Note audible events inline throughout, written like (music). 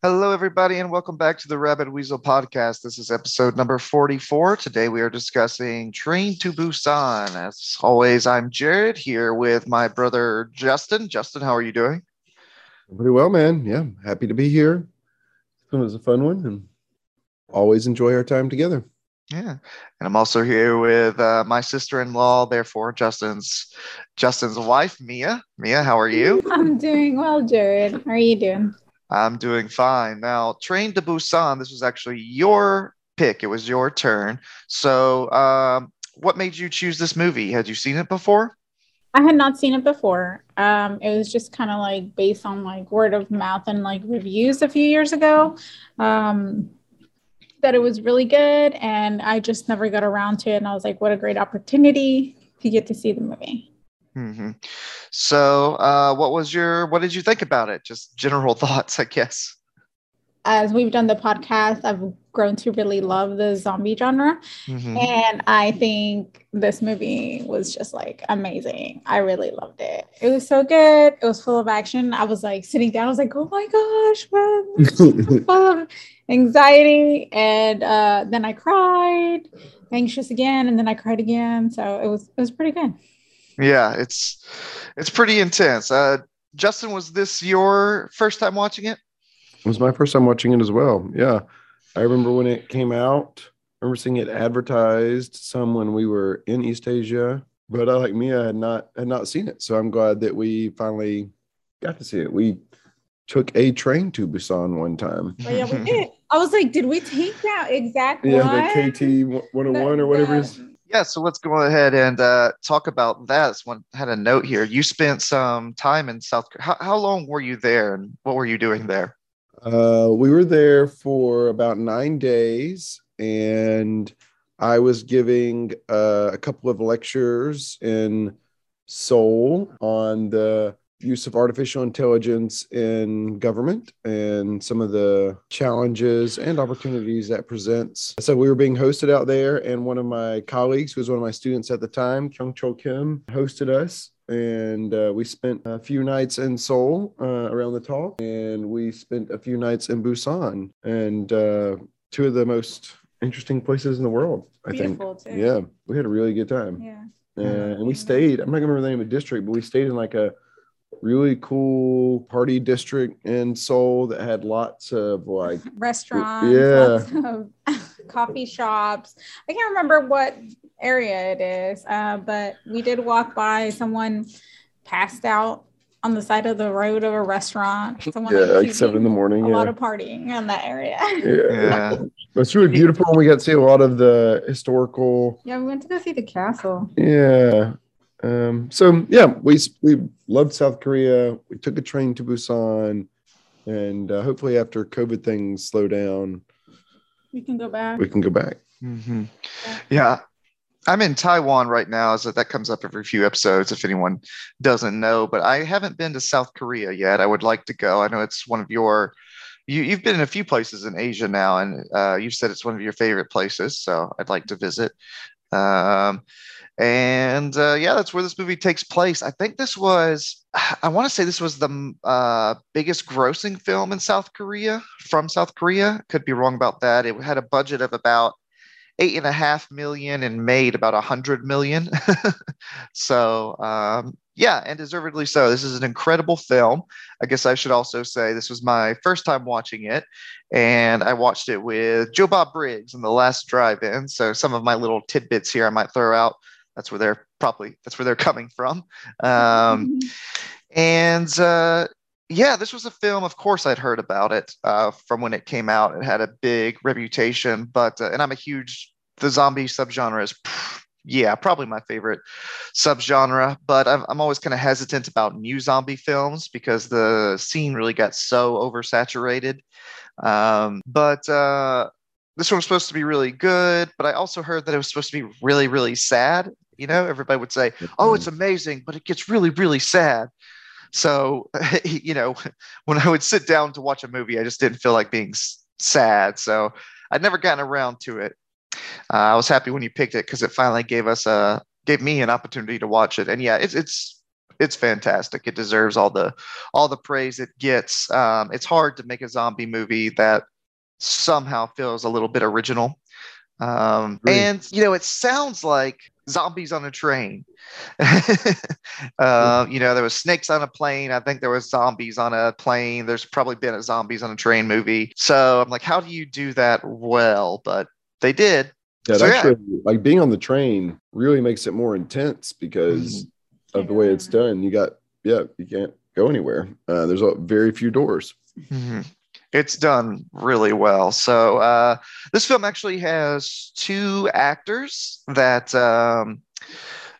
Hello, everybody, and welcome back to the Rabbit Weasel podcast. This is episode number 44. Today we are discussing Train to Busan. As always, I'm Jared here with my brother Justin. Justin, how are you doing? Pretty well, man. Yeah, happy to be here. It was a fun one and always enjoy our time together. Yeah, and I'm also here with uh, my sister-in-law, therefore Justin's Justin's wife, Mia. Mia, how are you? I'm doing well, Jared. How are you doing? I'm doing fine. Now, Train to Busan, this was actually your pick. It was your turn. So, um, what made you choose this movie? Had you seen it before? I had not seen it before. Um, it was just kind of like based on like word of mouth and like reviews a few years ago. Um, that it was really good, and I just never got around to it. And I was like, what a great opportunity to get to see the movie. Mm-hmm. So, uh, what was your? What did you think about it? Just general (laughs) thoughts, I guess. As we've done the podcast, I've grown to really love the zombie genre, mm-hmm. and I think this movie was just like amazing. I really loved it. It was so good. It was full of action. I was like sitting down. I was like, "Oh my gosh, man!" (laughs) full of anxiety, and uh, then I cried, anxious again, and then I cried again. So it was it was pretty good. Yeah, it's it's pretty intense. Uh, Justin, was this your first time watching it? It was my first time watching it as well. Yeah, I remember when it came out. I remember seeing it advertised some when we were in East Asia, but I like Mia had not had not seen it. So I'm glad that we finally got to see it. We took a train to Busan one time. Oh, yeah, we (laughs) did. I was like, did we take that exact yeah, one? the KTX 101 or whatever is yeah, so let's go ahead and uh, talk about that. One had a note here. You spent some time in South. How, how long were you there, and what were you doing there? Uh, we were there for about nine days, and I was giving uh, a couple of lectures in Seoul on the use of artificial intelligence in government and some of the challenges and opportunities that presents. So we were being hosted out there, and one of my colleagues, who was one of my students at the time, Kyung Cho Kim, hosted us. And uh, we spent a few nights in Seoul uh, around the talk, and we spent a few nights in Busan, and uh, two of the most interesting places in the world. I Beautiful think. Too. Yeah, we had a really good time. Yeah. and we stayed. I'm not gonna remember the name of the district, but we stayed in like a really cool party district in Seoul that had lots of like (laughs) restaurants, yeah, (laughs) coffee shops. I can't remember what area it is, uh, but we did walk by someone passed out on the side of the road of a restaurant. (laughs) Someone yeah, like seven in the morning. A yeah. lot of partying in that area. yeah. yeah. It's really beautiful. We got to see a lot of the historical. Yeah, we went to go see the castle. Yeah. Um, so yeah, we we loved South Korea. We took a train to Busan, and uh, hopefully after COVID things slow down, we can go back. We can go back. Mm-hmm. Yeah. yeah. I'm in Taiwan right now, so that comes up every few episodes if anyone doesn't know. But I haven't been to South Korea yet. I would like to go. I know it's one of your you, you've been in a few places in Asia now, and uh, you said it's one of your favorite places. So I'd like to visit. Um, and uh, yeah, that's where this movie takes place. I think this was, (sighs) I want to say this was the uh, biggest grossing film in South Korea from South Korea. Could be wrong about that. It had a budget of about eight and a half million and made about a hundred million. (laughs) so um, yeah, and deservedly so. This is an incredible film. I guess I should also say this was my first time watching it, and I watched it with Joe Bob Briggs in the last drive-in. So some of my little tidbits here I might throw out that's where they're probably that's where they're coming from. Um, (laughs) and uh, yeah, this was a film. Of course, I'd heard about it uh, from when it came out. It had a big reputation, but uh, and I'm a huge the zombie subgenre is yeah probably my favorite subgenre. But I'm I'm always kind of hesitant about new zombie films because the scene really got so oversaturated. Um, but uh, this one was supposed to be really good, but I also heard that it was supposed to be really, really sad. You know, everybody would say, "Oh, it's amazing," but it gets really, really sad. So, (laughs) you know, (laughs) when I would sit down to watch a movie, I just didn't feel like being sad. So, I'd never gotten around to it. Uh, I was happy when you picked it because it finally gave us a gave me an opportunity to watch it. And yeah, it's it's it's fantastic. It deserves all the all the praise it gets. Um, it's hard to make a zombie movie that somehow feels a little bit original. Um, and you know, it sounds like zombies on a train. (laughs) uh, you know, there was snakes on a plane. I think there was zombies on a plane. There's probably been a zombies on a train movie. So I'm like, how do you do that well? But they did. Yeah, so, actually, yeah. like being on the train really makes it more intense because mm-hmm. of the way it's done. You got, yeah, you can't go anywhere. Uh, there's a, very few doors. Mm-hmm it's done really well. So uh, this film actually has two actors that um,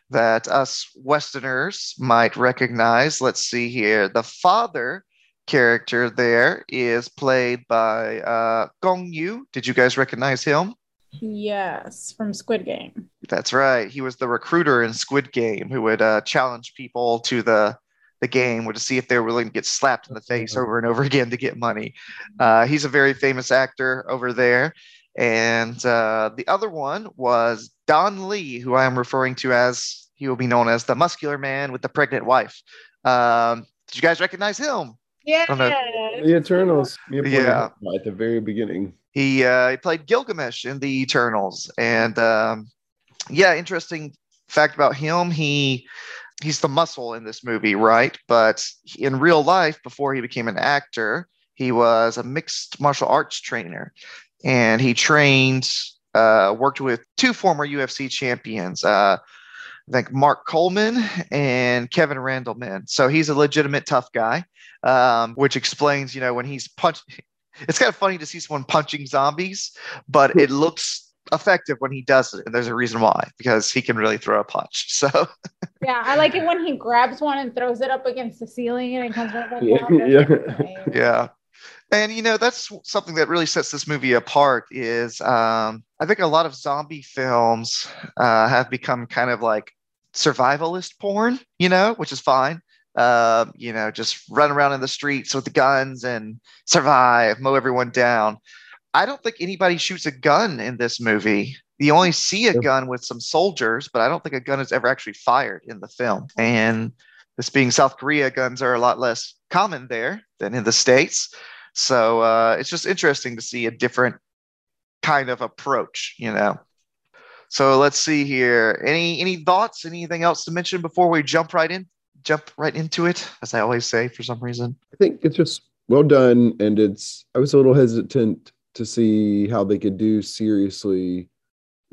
that us Westerners might recognize. Let's see here. The father character there is played by uh, Gong Yoo. Did you guys recognize him? Yes, from Squid Game. That's right. He was the recruiter in Squid Game who would uh, challenge people to the the game or to see if they're willing to get slapped in the face over and over (laughs) again to get money. Uh, he's a very famous actor over there. And uh, the other one was Don Lee, who I am referring to as he will be known as the muscular man with the pregnant wife. Um, did you guys recognize him? Yeah. The Eternals. Yeah. At the very beginning. He, uh, he played Gilgamesh in the Eternals. And um, yeah, interesting fact about him. He he's the muscle in this movie, right? But in real life, before he became an actor, he was a mixed martial arts trainer, and he trained, uh, worked with two former UFC champions. Uh, I think Mark Coleman and Kevin Randleman. So he's a legitimate tough guy, um, which explains, you know, when he's punch. (laughs) It's kind of funny to see someone punching zombies, but it looks effective when he does it. And there's a reason why, because he can really throw a punch. (laughs) So yeah, I like it when he grabs one and throws it up against the ceiling and it comes right back yeah, down. Yeah. (laughs) yeah. And you know, that's something that really sets this movie apart is um, I think a lot of zombie films uh, have become kind of like survivalist porn, you know, which is fine. Uh, you know, just run around in the streets with the guns and survive, mow everyone down. I don't think anybody shoots a gun in this movie. You only see a gun with some soldiers, but I don't think a gun is ever actually fired in the film. And this being South Korea, guns are a lot less common there than in the States. So uh, it's just interesting to see a different kind of approach, you know. So let's see here. Any any thoughts? Anything else to mention before we jump right in? Jump right into it, as I always say for some reason. I think it's just well done, and it's. I was a little hesitant to see how they could do seriously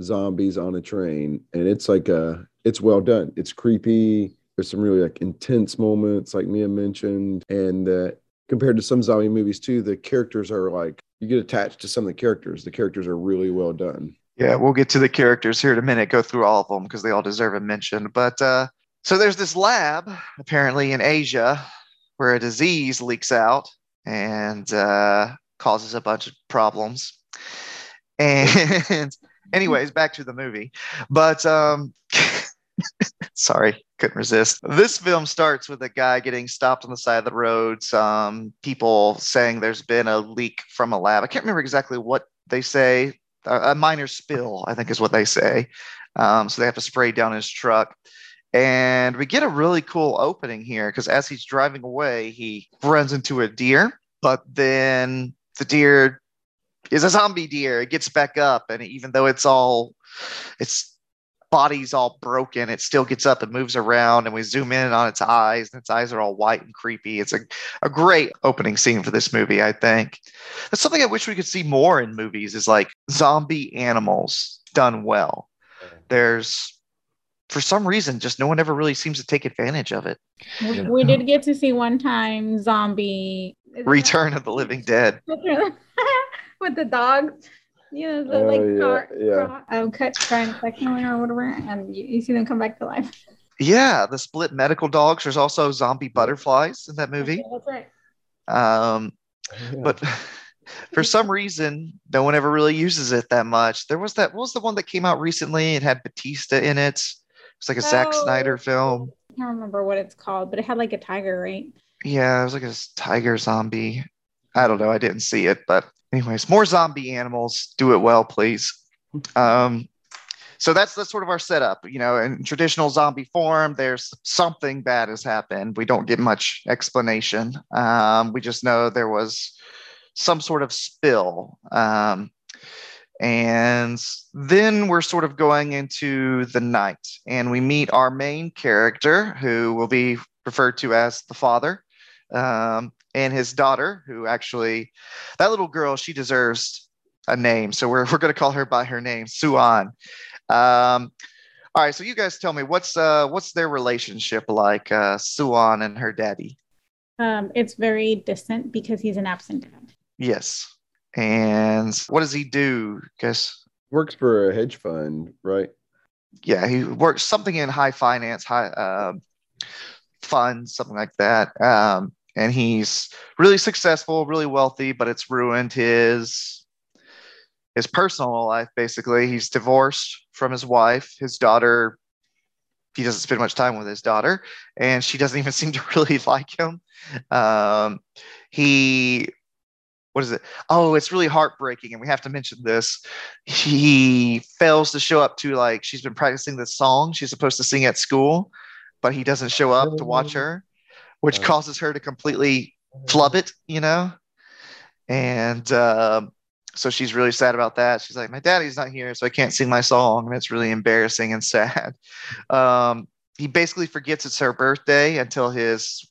zombies on a train. And it's like a it's well done. It's creepy. There's some really like intense moments like mia mentioned. And uh, compared to some zombie movies too the characters are like you get attached to some of the characters. The characters are really well done. Yeah we'll get to the characters here in a minute go through all of them because they all deserve a mention. But uh so there's this lab apparently in asia where a disease leaks out. And uh causes a bunch of problems. And (laughs) anyways, back to the movie. But um (laughs) sorry, couldn't resist. This film starts with a guy getting stopped on the side of the road, some people saying there's been a leak from a lab. I can't remember exactly what they say. A, minor spill, I think is what they say. Um, so they have to spray down his truck. And we get a really cool opening here because as he's driving away, he runs into a deer, but then the deer is a zombie deer. It gets back up, and even though it's all its body's all broken, it still gets up and moves around. And we zoom in on its eyes, and its eyes are all white and creepy. It's a, a great opening scene for this movie, I think. That's something I wish we could see more in movies is like zombie animals done well. There's for some reason, just no one ever really seems to take advantage of it. We did get to see one time zombie Return of the (laughs) Living Dead (laughs) with the dogs. You know, the oh, like yeah, car, yeah. um, cut crime section or whatever, and you, you see them come back to life. Yeah, the split medical dogs. There's also zombie butterflies in that movie. That's right. Um, yeah. but (laughs) for some reason, no one ever really uses it that much. There was that. What was the one that came out recently? It had Batista in it. It's like a oh, Zack Snyder film. I can't remember what it's called, but it had like a tiger, right? Yeah, it was like a tiger zombie. I don't know. I didn't see it, but anyways, more zombie animals. Do it well, please. Um, so that's that's sort of our setup. You know, in traditional zombie form, there's something bad has happened. We don't get much explanation. Um, we just know there was some sort of spill. Um, and then we're sort of going into the night, and we meet our main character, who will be referred to as the father, um, and his daughter, who actually, that little girl, she deserves a name. So we're, (laughs) we're going to call her by her name, Suan. Um, all right, so you guys tell me what's uh what's their relationship like, uh, Suan and her daddy? Um, it's very distant because he's an absent dad. Yes. And what does he do? Guess works for a hedge fund, right? Yeah, he works something in high finance, high uh, funds, something like that. Um, and he's really successful, really wealthy, but it's ruined his his personal life. Basically, he's divorced from his wife. His daughter, he doesn't spend much time with his daughter, and she doesn't even (laughs) seem to really like him. Um, he what is it? Oh, it's really heartbreaking, and we have to mention this. He fails to show up to like she's been practicing this song she's supposed to sing at school, but he doesn't show up to watch her, which causes her to completely flub it, you know. And um, so she's really sad about that. She's like, "My daddy's not here, so I can't sing my song," and it's really embarrassing and (laughs) sad. Um, he basically forgets it's her birthday until his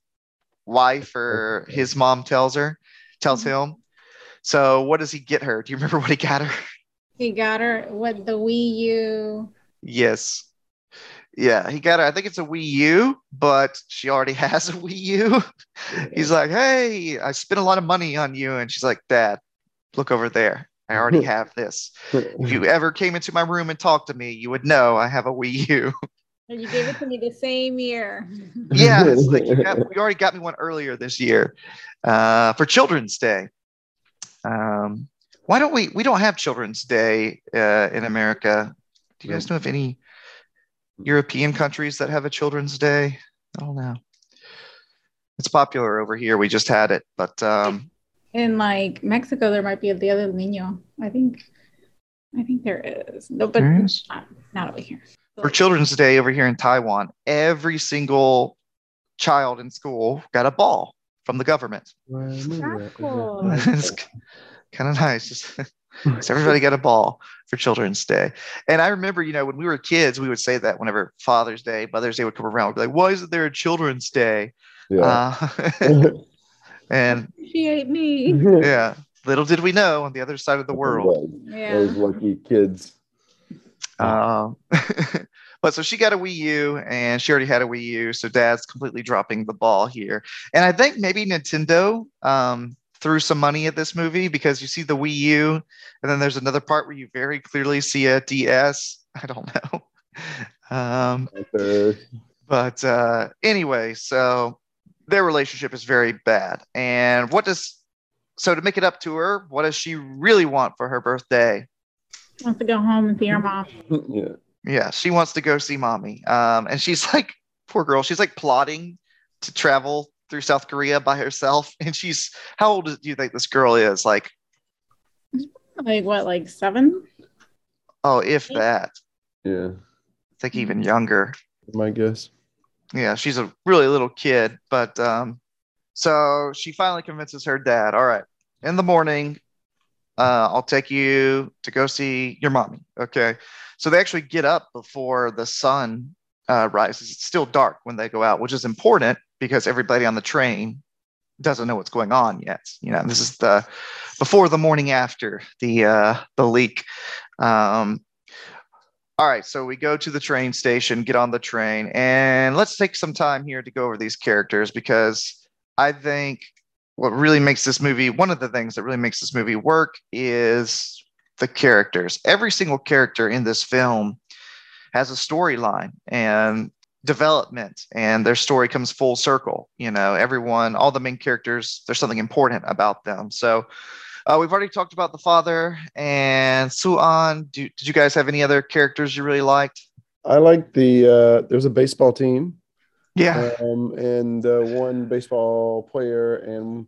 wife or his mom tells her, tells mm-hmm. him. So what does he get her? Do you remember what he got her? He got her what the Wii U. Yes. Yeah, he got her. I think it's a Wii U, but she already (laughs) has a Wii U. He's like, "Hey, I spent a lot of money on you," and she's like, "Dad, look over there. I already (laughs) have this. if you ever came into my room and talked to me, you would know I have a Wii U." And you gave it to me the same year. (laughs) yeah, it's like you, got, you, already got me one earlier this year uh, for Children's Day. Um, why don't we? We don't have Children's Day uh, in America. Do you guys know of any European countries that have a Children's Day? I don't know. It's popular over here. We just had it, but um, in like Mexico, there might be a Dia del Niño. I think, I think there is. No, but is? Not, not over here. For Children's Day over here in Taiwan, every single child in school got a ball from the government. Cool. (laughs) it's kind of nice. (laughs) Just so everybody got a (laughs) ball for Children's Day. And I remember, you know, when we were kids, we would say that whenever Father's Day, Mother's Day would come around, we'd be like, why isn't there a Children's Day? Yeah. Uh, (laughs) and appreciate me. (laughs) Yeah. Little did we know on the other side of the world. Yeah. Those lucky kids. Um, but so she got a Wii U and she already had a Wii U. So dad's completely dropping the ball here. And I think maybe Nintendo um, threw some money at this movie because you see the Wii U and then there's another part where you very clearly see a DS. (laughs) I don't know. Um, but uh, anyway, so their relationship is very bad. And what does so to make it up to her, what does she really want for her birthday? Wants to go home and see her mom. (laughs) yeah. Yeah, she wants to go see mommy. Um, and she's like, poor girl, she's like plotting to travel through South Korea by herself. (laughs) And she's how old do you think this girl is? Like like what, like seven? Oh, if Eight? that. Yeah. I think even younger. My guess. Yeah, she's a really little kid, but um, so she finally convinces her dad, all right, in the morning, uh, I'll take you to go see your mommy. Okay. So they actually get up before the sun uh, rises. It's still dark when they go out, which is important because everybody on the train doesn't know what's going on yet. You know, this is the before the morning after the uh, the leak. Um, all right, so we go to the train station, get on the train, and let's take some time here to go over these characters because I think what really makes this movie, one of the things that really makes this movie work is the characters. Every single character in this film has a storyline and development, and their story comes full circle. You know, everyone, all the main characters, there's something important about them. So, uh, we've already talked about the father and Suan. Do, did you guys have any other characters you really liked? I like the uh, there's a baseball team yeah. Um, and uh, one baseball player and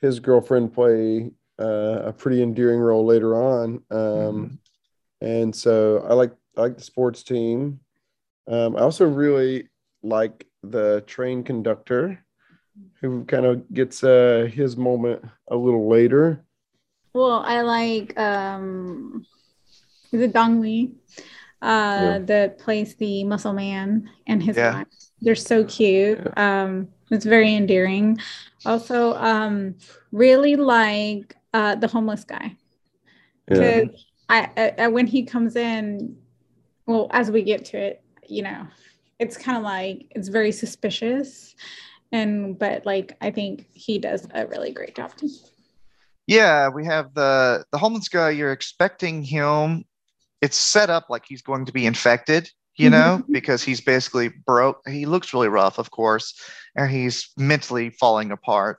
his girlfriend play uh, a pretty endearing role later on. Um, mm-hmm. And so I like I like the sports team. Um, I also really like the train conductor, who kind of gets uh, his moment a little later. Well, I like um, is it Dong Lee, uh, yeah. that plays the muscle man and his yeah. wife. They're so cute. Yeah. Um, it's very endearing. Also, um, really like uh, the homeless guy. Because yeah. I, I, when he comes in, well, as we get to it, you know, it's kind of like it's very suspicious, and but like I think he does a really great job. Yeah, we have the the homeless guy. You're expecting him. It's set up like he's going to be infected, you know, because he's basically broke. He looks really rough, of course, and he's mentally falling apart.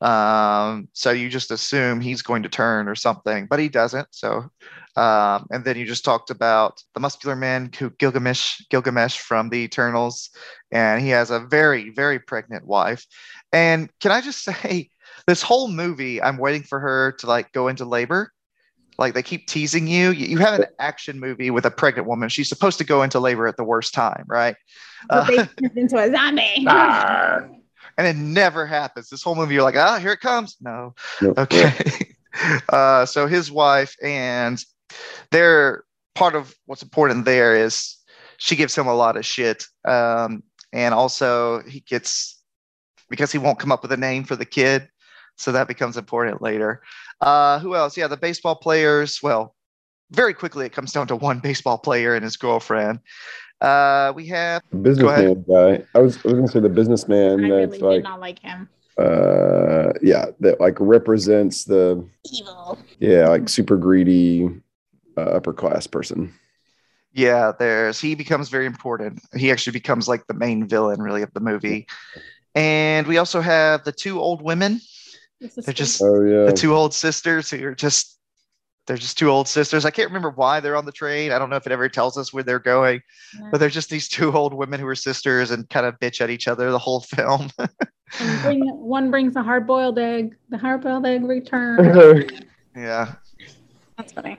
Um, so you just assume he's going to turn or something, but he doesn't. So, um, and then you just talked about the muscular man, Gilgamesh, Gilgamesh from the Eternals, and he has a very, very pregnant wife. And can I just (laughs) say, this whole movie, I'm waiting for her to like go into labor. Like they keep teasing you. You have an action movie with a pregnant woman. She's supposed to go into labor at the worst time, right? But they uh, into a zombie. (laughs) and it never happens. This whole movie, you're like, ah, here it comes. No. Okay. (laughs) uh, so his wife and they're part of what's important there is she gives him a lot of shit. Um, and also he gets because he won't come up with a name for the kid. So that becomes important later. Uh, who else? Yeah, the baseball players. Well, very quickly it comes down to one baseball player and his girlfriend. Uh, we have businessman guy. I was, I was gonna say the businessman I that's really like not like him. Uh, yeah, that like represents the evil. Yeah, like super greedy uh, upper class person. Yeah, there's he becomes very important. He actually becomes like the main villain, really, of the movie. And we also have the two old women. They're just oh, yeah. the two old sisters who are just they're just two old sisters. I can't remember why they're on the train. I don't know if it ever tells us where they're going, yeah. but they're just these two old women who are sisters and kind of bitch at each other the whole film. (laughs) bring, one brings a hard boiled egg. The hard boiled egg returns. (laughs) yeah. That's funny.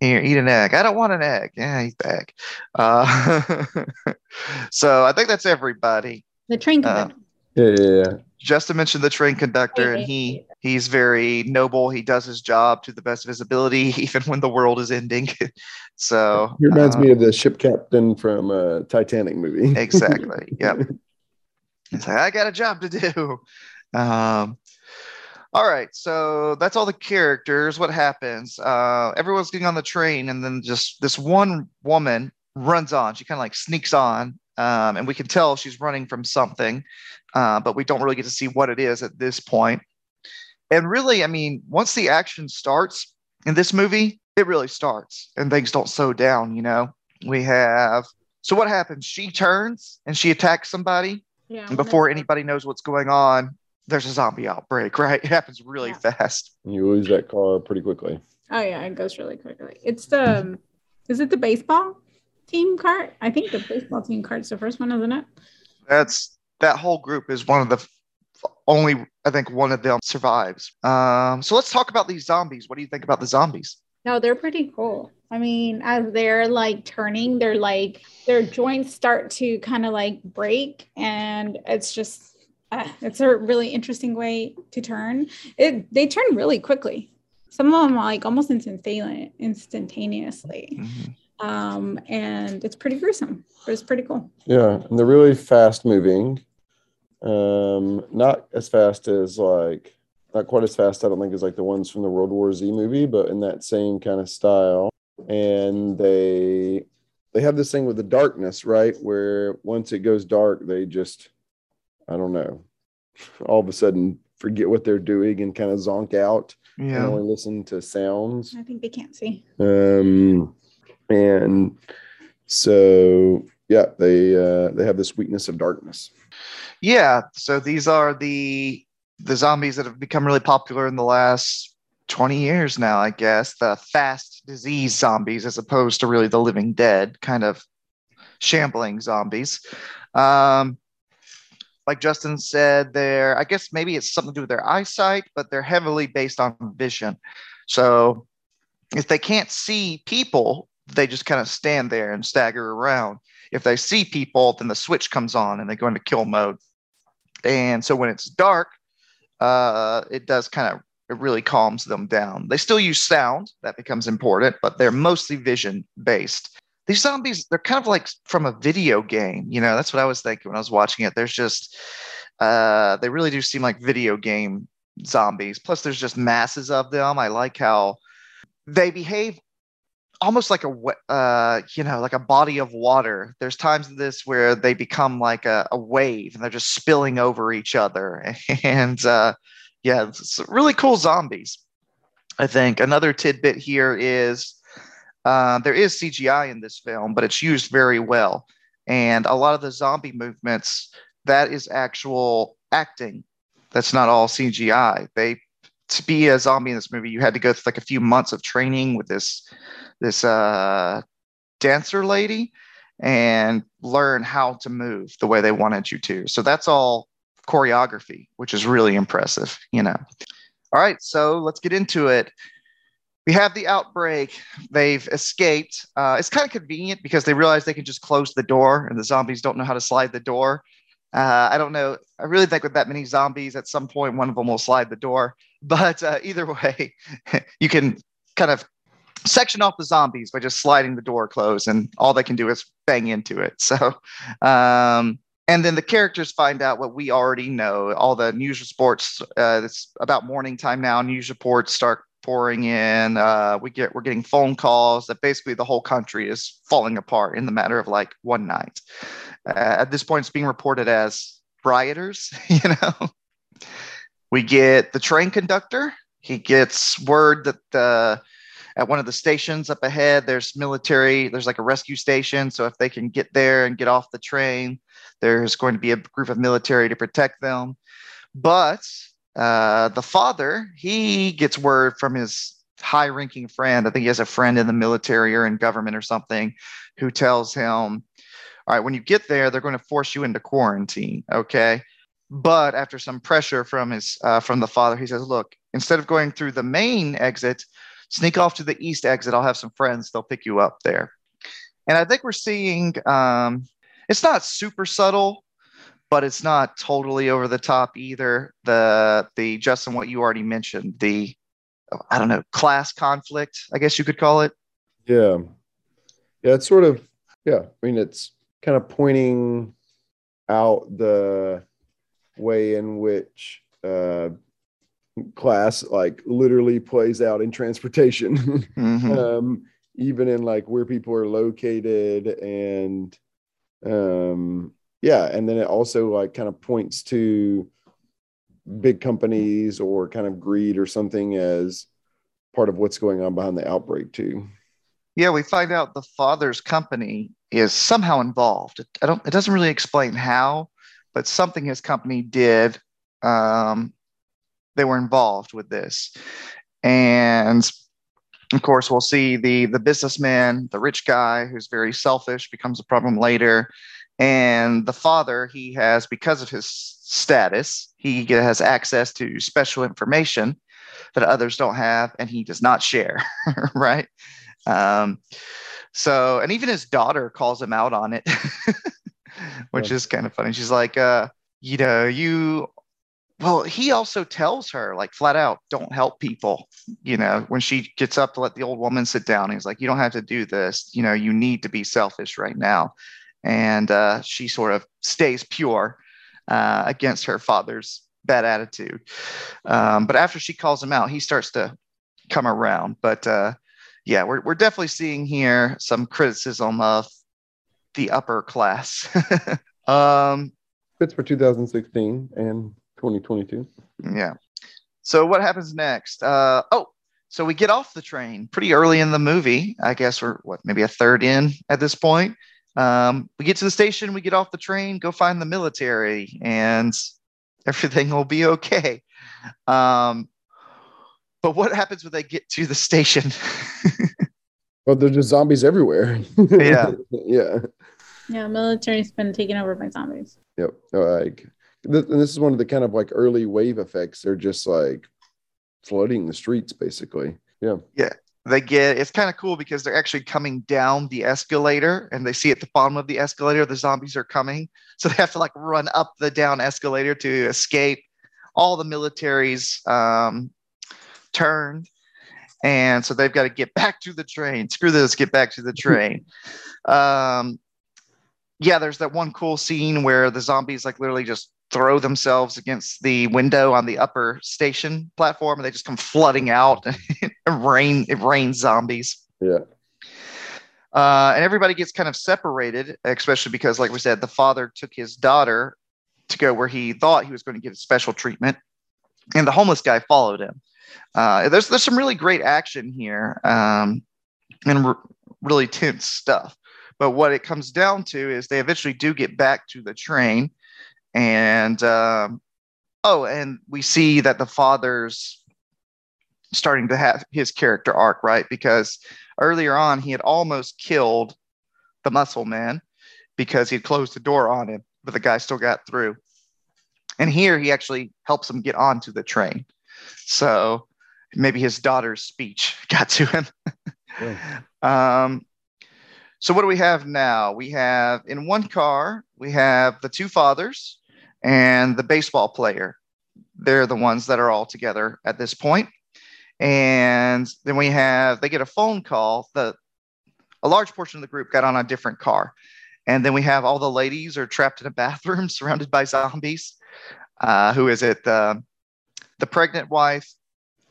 Here, eat an egg. I don't want an egg. Yeah, he's back. Uh, (laughs) so I think that's everybody. The train uh, conductor. Uh, yeah, yeah, yeah. Justin mentioned the train conductor, and he he's very noble. He does his job to the best of his ability, (laughs) even when the world is ending. (laughs) so he reminds me of the ship captain from a Titanic movie. exactly. Yep. He's like, I got a job to do. Um, all right, so that's all the characters. What happens? Uh, everyone's getting on the train, and then just this one woman runs on. She kind of like sneaks on, um, and we can tell she's running from something, uh, but we don't really get to see what it is at this point. And really, I mean, once the action starts in this movie, it really starts, and things don't slow down. You know, we have so what happens? She turns and she attacks somebody, yeah, and before anybody knows what's going on, there's a zombie outbreak. (laughs) Right? It happens really yeah. fast. You lose that car pretty quickly. Oh yeah, it goes really quickly. It's the um, is it the baseball? team cart. I think the baseball team cart's the first one, isn't it? That's that whole group is one of the only I think one of them survives. Um, so let's talk about these zombies. What do you think about the zombies? No, they're pretty cool. I mean, as they're like turning, they're like their joints start to kind of like break, and it's just uh, it's a really interesting way to turn. It they turn really quickly. Some of them are like almost instantaneously. Mm-hmm um, and it's pretty gruesome, but it's pretty cool. Yeah, and they're really fast moving. Um, not as fast as like not quite as fast. I don't think as like the ones from the World War Z movie, but in that same kind of style. And they they have this thing with the darkness, right? Where once it goes dark, they just I don't know, all of a sudden forget what they're doing and kind of zonk out yeah. and only listen to sounds. I think they can't see. Um and so yeah they uh, they have this weakness of darkness yeah so these are the the zombies that have become really popular in the last 20 years now i guess the fast disease zombies as opposed to really the living dead kind of shambling zombies um like justin said they're i guess maybe it's something to do with their eyesight but they're heavily based on vision so if they can't see people they just kind of stand there and stagger around. If they see people, then the switch comes on and they go into kill mode. And so when it's dark, uh, it does kind of it really calms them down. They still use sound, that becomes important, but they're mostly vision based. These zombies, they're kind of like from a video game. You know, that's what I was thinking when I was watching it. There's just, uh, they really do seem like video game zombies. Plus, there's just masses of them. I like how they behave almost like a uh, you know like a body of water there's times in this where they become like a, a wave and they're just spilling over each other (laughs) and uh, yeah it's really cool zombies i think another tidbit here is uh, there is cgi in this film but it's used very well and a lot of the zombie movements that is actual acting that's not all cgi they to be a zombie in this movie you had to go through like a few months of training with this this uh, dancer lady and learn how to move the way they wanted you to. So that's all choreography, which is really impressive, you know. All right, so let's get into it. We have the outbreak. They've escaped. Uh, it's kind of convenient because they realize they can just close the door and the zombies don't know how to slide the door. Uh, I don't know. I really think with that many zombies, at some point, one of them will slide the door. (laughs) But uh, either way, (laughs) you can kind of section off the zombies by just sliding the door closed, and all they can do is bang into it. (laughs) So, um, and then the characters find out what we already know. All the news reports. Uh, it's about morning time now. News reports start pouring in. Uh, we get we're getting phone calls that basically the whole country is falling apart in the matter of like one night. Uh, at this point, it's being reported as rioters. (laughs) You know, we get the train conductor. He gets word that the at one of the stations up ahead there's military there's like a rescue station so if they can get there and get off the train there's going to be a group of military to protect them but uh, the father he gets word from his high ranking friend i think he has a friend in the military or in government or something who tells him all right when you get there they're going to force you into quarantine okay but after some pressure from his uh, from the father he says look instead of going through the main exit sneak off to the east exit. I'll have some friends. They'll pick you up there. And I think we're seeing um, it's not super subtle, but it's not totally over the top either. The the Justin, what you already mentioned, the I don't know, class conflict, I guess you could call it. Yeah. Yeah, it's sort of yeah, I mean it's kind of pointing out the way in which uh, class like literally plays out in transportation (laughs) mm-hmm. um, even in like where people are located and um yeah and then it also like kind of points to big companies or kind of greed or something as part of what's going on behind the outbreak too yeah we find out the father's company is somehow involved i don't it doesn't really explain how but something his company did um, they were involved with this. And of course, we'll see the the businessman, the rich guy who's very selfish, becomes a problem later. And the father, he has because of his status, he has access to special information that others don't have, and he does not share. (laughs) right? Um, so, and even his daughter calls him out on it, (laughs) which yeah. is kind of funny. She's like, uh, you know, you well he also tells her like flat out don't help people you know when she gets up to let the old woman sit down he's like you don't have to do this you know you need to be selfish right now and uh, she sort of stays pure uh, against her father's bad attitude um, but after she calls him out he starts to come around but uh, yeah we're, we're definitely seeing here some criticism of the upper class (laughs) um, fits for 2016 and 2022. Yeah. So what happens next? Uh, oh, so we get off the train pretty early in the movie. I guess we're what maybe a third in at this point. Um, we get to the station, we get off the train, go find the military, and everything will be okay. Um, but what happens when they get to the station? (laughs) well, there's just zombies everywhere. yeah. (laughs) yeah. Yeah, military's been taken over by zombies. Yep. Like and this is one of the kind of like early wave effects. They're just like flooding the streets, basically. Yeah. Yeah. They get it's kind of cool because they're actually coming down the escalator and they see at the bottom of the escalator the zombies are coming. (laughs) So they have to like run up the down escalator to escape. All the militaries um, turned and so they've got to get (laughs) back to the train. Screw this get back to the (laughs) train. Um, yeah there's that one cool scene where the zombies like literally just throw themselves against the window on the upper station platform and they just come flooding out (laughs) and rain it rains zombies. Yeah. uh, and everybody gets kind of separated especially because like we said the father took his daughter to go where he thought he was going to get special treatment and the homeless guy followed him. Uh, there's there's some really great action here um, and really tense stuff. But what it comes down to is they eventually do get back to the train and um, oh and we see that the father's starting to have his character arc right? Because earlier on he had almost killed the muscle man because he had closed the door on him but the guy still got through. And here he actually helps him get onto the train. So maybe his daughter's speech (laughs) got to him. Um, so what do we have now? We have in one car, we have the two fathers and the baseball player. They're the ones that are all together at this point. And then we have they get a phone call. The a large portion of the group got on a different car. And then we have all the ladies are trapped in a bathroom (laughs) surrounded by zombies. Uh, who is it? The, the pregnant wife,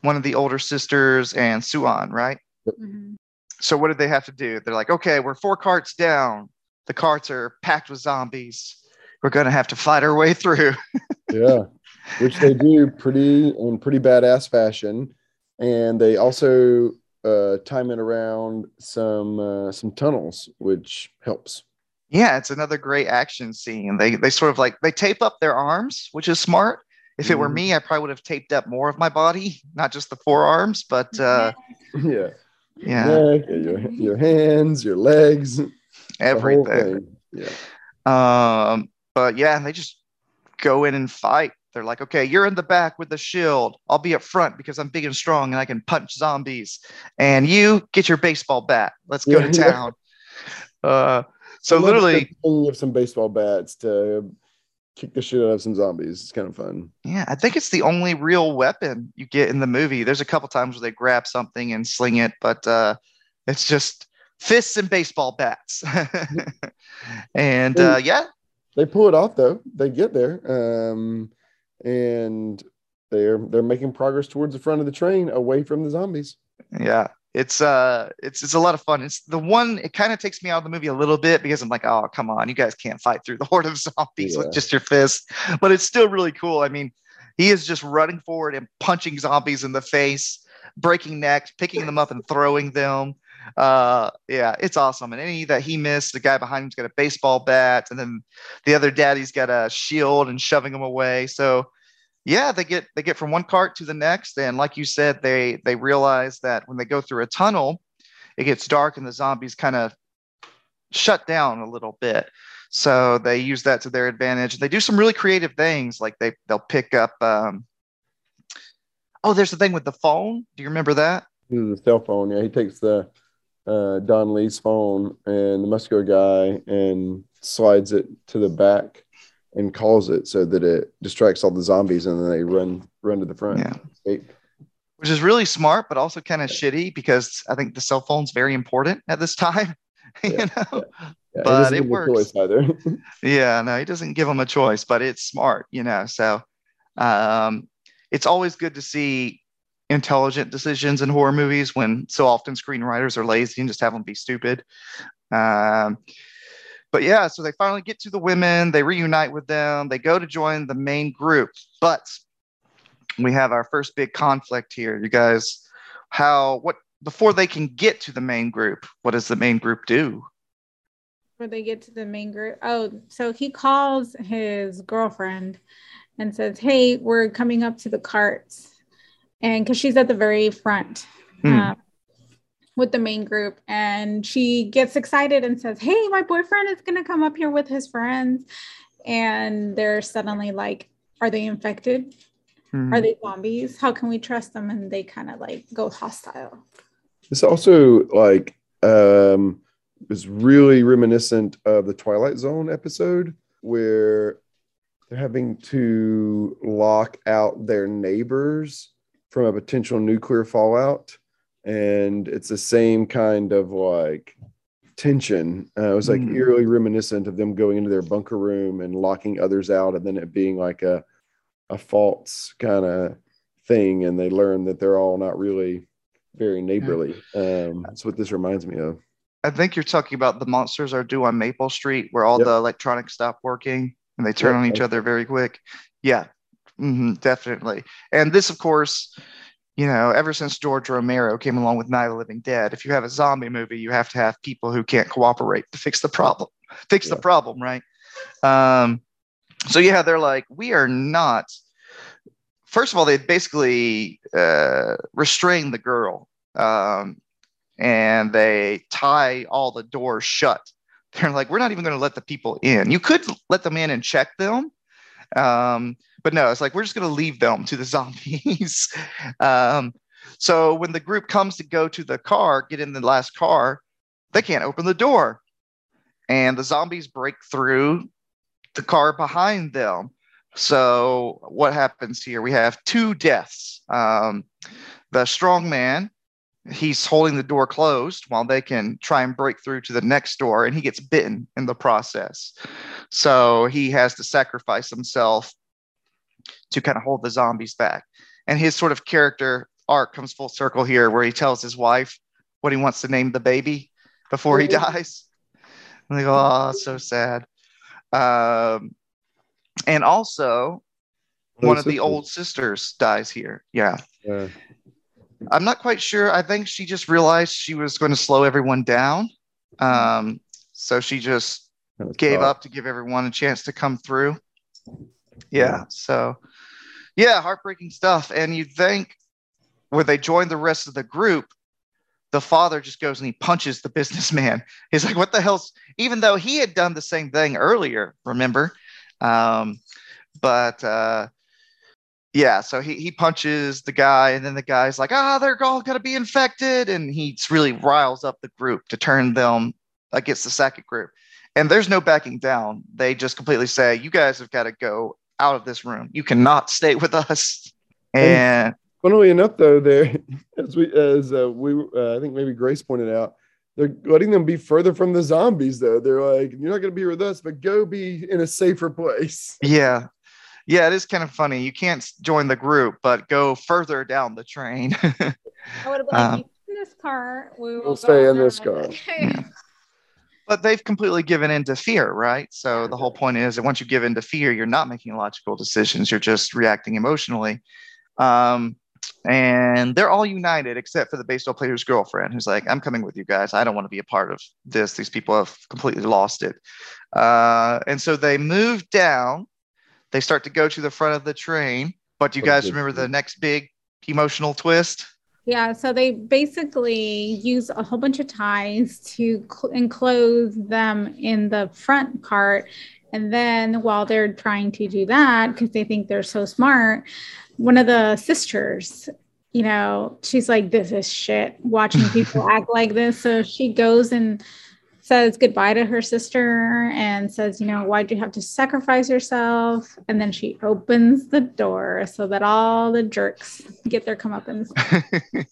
one of the older sisters, and Suan, right? Mhm. So what did they have to do? They're like, okay, we're four carts down. The carts are packed with zombies. We're gonna have to fight our way through. (laughs) yeah, which they do pretty in pretty badass fashion, and they also uh, time it around some uh, some tunnels, which helps. yeah, it's another great action scene. They they sort of like they tape up their arms, which is smart. If it were Mhm. me, I probably would have taped up more of my body, not just the forearms, but uh, yeah, (laughs) yeah, neck, your your hands, your legs, everything. Yeah, Um, but yeah, they just go in and fight. They're like, okay, you're in the back with the shield. I'll be up front because I'm big and strong and I can punch zombies. And you get your baseball bat. Let's go Yeah, to yeah. town. Uh, so literally, thinking of some baseball bats to kick the shit out of some zombies. It's kind of fun. yeah, I think it's the only real weapon you get in the movie. There's a couple times where they grab something and sling it, but uh, it's just fists and baseball bats. (laughs) and uh, yeah, They pull it off though. They get there, um, and they're they're making progress towards the front of the train, away from the zombies. yeah it's uh it's it's a lot of fun it's the one it kind of takes me out of the movie a little bit because i'm like oh come on you guys can't fight through the horde of (laughs) zombies Yeah. with just your fist but it's still really cool i mean he is just running forward and punching zombies in the face breaking necks picking them up and throwing them uh yeah it's awesome and any that he missed the guy behind him's got a baseball bat and then the other daddy's got a shield and shoving him away so yeah they get they get from one cart to the next and like you said they they realize that when they go through a tunnel it gets dark and the zombies kind of shut down a little bit so they use that to their advantage they do some really creative things like they they'll pick up um oh there's the thing with the phone do you remember that a cell phone. Yeah, he takes the uh, Don Lee's phone and the muscular guy and slides it to the back and calls it so that it distracts all the zombies and then they run run to the front. Yeah. Which is really smart but also kind of shitty because i think the cell phone's very important at this time (laughs) you Yeah, know Yeah, But it works. either. (laughs) Yeah, no, he doesn't give them a choice, but it's smart, you know. So um, it's always good to see intelligent decisions in horror movies when so often screenwriters are lazy and just have them be stupid. Um, but yeah, so they finally get to the women, they reunite with them, they go to join the main group, but we have our first big conflict here. You guys, how, what, before they can get to the main group, what does the main group do? Where they get to the main group. Oh, so he calls his girlfriend and says, Hey, we're coming up to the carts. And because she's at the very front um, with the main group. And she gets excited and says, Hey, my boyfriend is going to come up here with his friends. And they're suddenly like, Are they infected? Hmm. Are they zombies? How can we trust them? And they kind of like go hostile. This also like um was really reminiscent of the Twilight Zone episode where they're having to lock out their neighbors from a potential nuclear fallout. And it's the same kind of like tension. Uh, it was like mm. eerily reminiscent of them going into their bunker room and locking others out, and then it being like a a false kind of thing, and they learn that they're all not really very neighborly. Um, that's what this reminds me of. I think you're talking about the monsters are due on Maple Street, where all yep. the electronics stop working and they turn yep. on each other very quick. Yeah, mm-hmm, definitely. And this, of course, you know, ever since George Romero came along with Night of the Living Dead, if you have a zombie movie, you have to have people who can't cooperate to fix the problem. (laughs) Fix yeah. the problem, right? Um, so yeah, they're like, we are not. First of all, they basically uh, restrain the girl, um, and they tie all the doors shut. They're like, we're not even going to let the people in. You could let them in and check them, um, but no, it's like we're just going to leave them to the (laughs) zombies. um, so when the group comes to go to the car, get in the last car, they can't open the door. And the zombies break through the car behind them. So what happens here? We have two deaths. Um, the strong man, he's holding the door closed while they can try and break through to the next door, and he gets bitten in the process. So he has to sacrifice himself to kind of hold the zombies back. And his sort of character arc comes full circle here, where he tells his wife what he wants to name the baby before he dies. And they go, oh, so sad. Um, and also, one of the old sisters dies here. Yeah. yeah. I'm not quite sure. I think she just realized she was going to slow everyone down. Um, so she just gave up to give everyone a chance to come through. Yeah. So, yeah, heartbreaking stuff. And you think where they join the rest of the group, the father just goes and he punches the (laughs) businessman. He's like, what the hell's, even though he had done the same thing earlier, remember? Um, but uh, yeah, so he, he punches the guy, and then the guy's like, ah, they're all going to be infected. And he really riles up the group to turn them against the second group. And there's no backing down. They just completely say, you guys have got to go out of this room. You cannot (laughs) stay with us. And funnily enough, though, there (laughs) as we as uh, we uh, I think maybe Grace pointed out, they're letting them be further from the zombies. Though they're like, you're not going to be with us, but go be in a safer place. (laughs) Yeah, yeah, it is kind of funny. You can't join the group, but go further down the train. I would have like, um, in this car. We will we'll stay in this car. yeah but they've completely given in to fear, right? So the whole point is that once you give in to fear, you're not making logical decisions, you're just reacting emotionally. Um, and they're all united except for the baseball player's girlfriend, who's like, I'm coming with you guys. I don't want to be a part of this. These people have completely lost it. Uh, and so they move down. They start to go to the front of the train. But do you guys remember the next big emotional twist? Yeah, so they basically use a whole bunch of ties to cl- enclose them in the front cart. And then while they're trying to do that, because they think they're so smart, one of the sisters, you know, she's like, This is shit watching people (laughs) act like this. So she goes and says goodbye to her sister and says, you know, why'd you have to sacrifice yourself? And then she opens the door so that all the jerks get their comeuppance.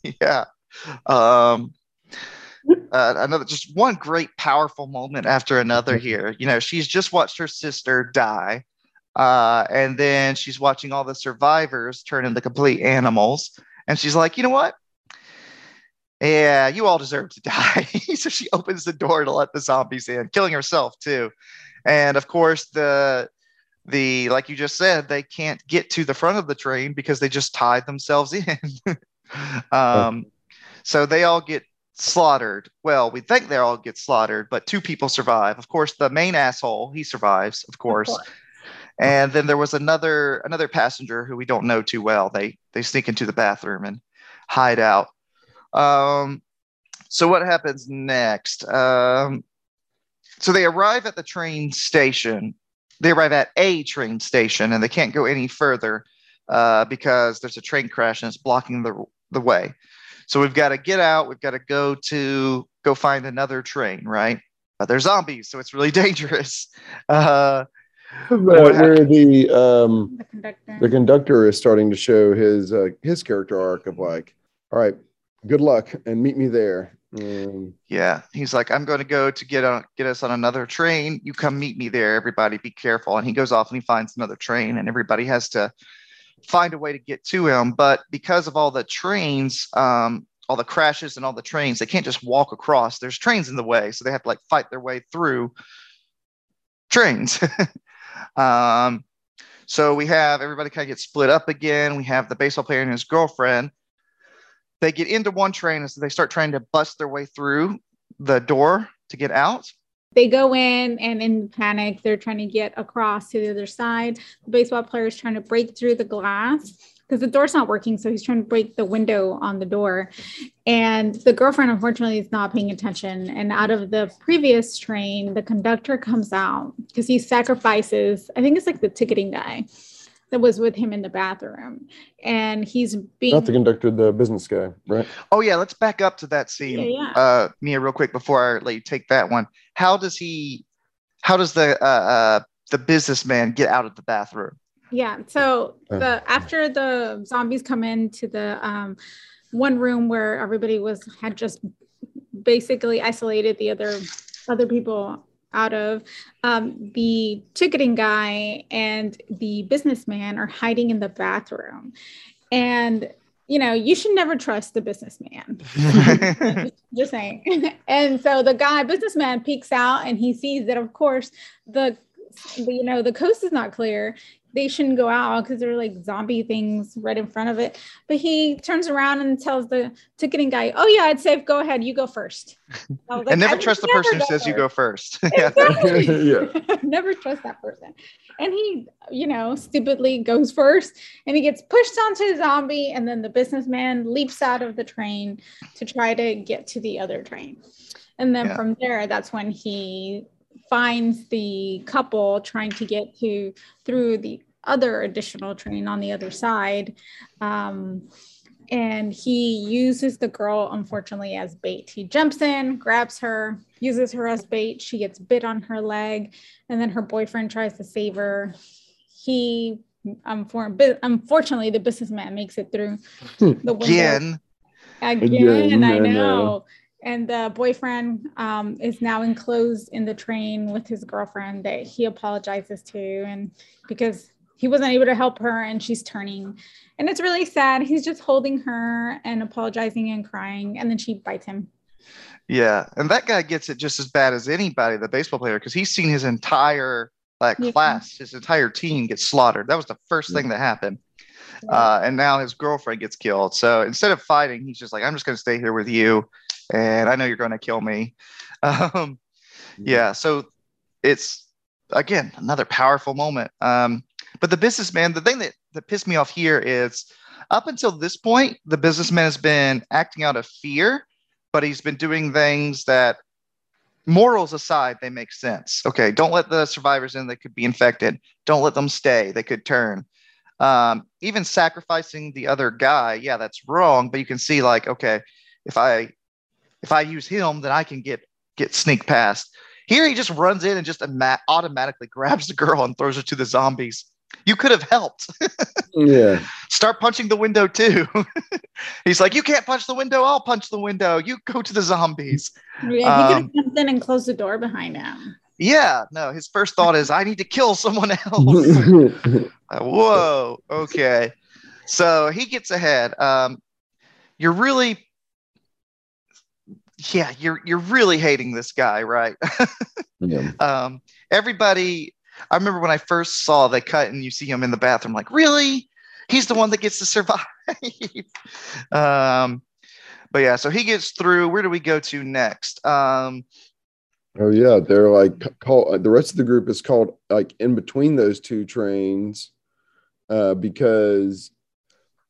(laughs) yeah. Um, uh, another just one great powerful moment after another here. You know, she's just watched her sister die. Uh, and then she's watching all the survivors turn into complete animals. And she's like, you know what? Yeah, you all deserve to (laughs) die. so she opens the door to let the zombies in, killing herself too. And of course, the the like you just said, they can't get to the front of the train because they just tied themselves (laughs) in. um, so they all get slaughtered. Well, we think they all get slaughtered, but two people survive. Of course, the main asshole he survives, of course. Of course. And then there was another another passenger who we don't know too well. They they sneak into the bathroom and hide out. Um, so what happens next? Um, so they arrive at the train station. They arrive at a train station and they can't go any further uh, because there's a train crash and it's blocking the, the way. So we've got to get out. We've got to go to go find another train, right? But they're zombies, so it's really (laughs) dangerous. Uh, where the um the conductor. the conductor is starting to show his uh, his character arc of like, all right, good luck and meet me there. Um, yeah, he's like, I'm going to go to get on get us on another train. You come meet me there. Everybody, be careful. And he goes off and he finds another train, and everybody has to find a way to get to him. But because of all the trains, um, all the crashes and all the trains, they can't just walk across. There's trains in the way, so they have to like fight their way through trains. (laughs) um, so we have everybody kind of get split up again. We have the baseball player and his girlfriend. They get into one train and so they start trying to bust their way through the door to get out. They go in and in panic they're trying to get across to the other side. The baseball player is trying to break through the glass because the door's not working so he's trying to break the window on the door. And the girlfriend unfortunately is not paying attention. And out of the previous train the conductor comes out because he sacrifices i think it's like the ticketing guy that was with him in the bathroom and he's being not the conductor the business guy right oh yeah let's back up to that scene yeah, yeah. uh mia real quick before i let you take that one how does he how does the uh, uh the businessman get out of the bathroom yeah so uh. the after the zombies come into the um one room where everybody was had just basically isolated the other other people out of um, the ticketing guy and the businessman are hiding in the bathroom. And you know you should never trust the businessman. (laughs) (laughs) Just saying. And so the guy businessman peeks out and he sees that of course the, the you know the coast is not clear they shouldn't go out because there are like zombie things right in front of it. But he turns around and tells the ticketing guy, "Oh yeah, it's safe. Go ahead. You go first. (laughs) Like, and never trust the person who says first. you go first. (laughs) Exactly. (laughs) yeah. never trust that person. And he, you know, stupidly goes first, and he gets pushed onto a zombie, and then the businessman leaps out of the train to try to get to the other train. And then yeah. from there, that's when he finds the couple trying to get to through the other additional train on the other side. Um, and he uses the girl, unfortunately, as bait. He jumps in, grabs her, uses her as bait. She gets bit on her leg, and then her boyfriend tries to save her. He, unfortunately, the businessman makes it through the window. Again. Again, Again I know and the boyfriend um, is now enclosed in the train with his girlfriend that he apologizes to and because he wasn't able to help her and she's turning. And it's really sad. He's just holding her and apologizing and crying and then she bites him. Yeah and that guy gets it just as bad as anybody the baseball player because he's seen his entire like yeah. class his entire team get slaughtered. That was the first yeah. thing that happened. Uh, and now his girlfriend gets killed. So instead of fighting he's just like i'm just going to stay here with you and I know you're going to kill me. (laughs) Um, yeah, so it's again another powerful moment. Um, but the businessman, the thing that, that pissed me off here is up until this point, the businessman has been acting out of fear, but he's been doing things that morals aside, they make sense. Okay, don't let the survivors in they could be infected. Don't let them stay. They could turn. Um, even sacrificing the other guy, yeah, that's wrong. But you can see, like, okay, if I if I use him, then I can get get sneak past. Here he just runs in and just automatically grabs the girl and throws her to the zombies. You could have helped. (laughs) yeah. Start punching the window too. (laughs) He's like, you can't punch the window. I'll punch the window. You go to the zombies. Yeah, he um, could have jumped in and closed the door behind him. Yeah, no. His first thought is, I need to kill someone (laughs) else. uh, whoa. Okay. So he gets ahead. Um, you're really yeah, you're you're really hating this guy, right? (laughs) yeah. Um, everybody, I remember when I first saw the cut and you see him in the bathroom, like, really? He's the one that gets to survive. (laughs) um, but yeah, so he gets through. Where do we go to next? Um, oh yeah, they're like call the rest of the group is called like in between those two trains, uh, because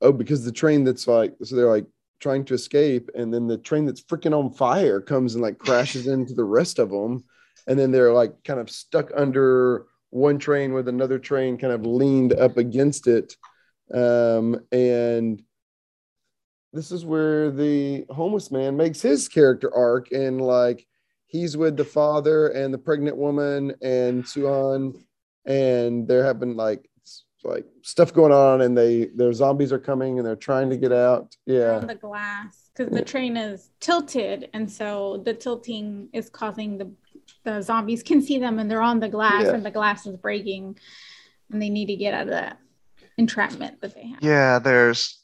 oh, because the train that's like so they're like trying to escape and then the train that's freaking on fire comes and like crashes into the rest of them and then they're like kind of stuck under one train with another train kind of leaned up against it. Um, and this is where the homeless man makes his character arc and like he's with the father and the pregnant woman and Suan and there have been like like stuff going on and they their zombies are coming and they're trying to get out. Yeah. On the glass because the train is tilted and so the tilting is causing the the zombies can see them and they're on the glass yeah. and the glass is breaking and they need to get out of that entrapment that they have. Yeah there's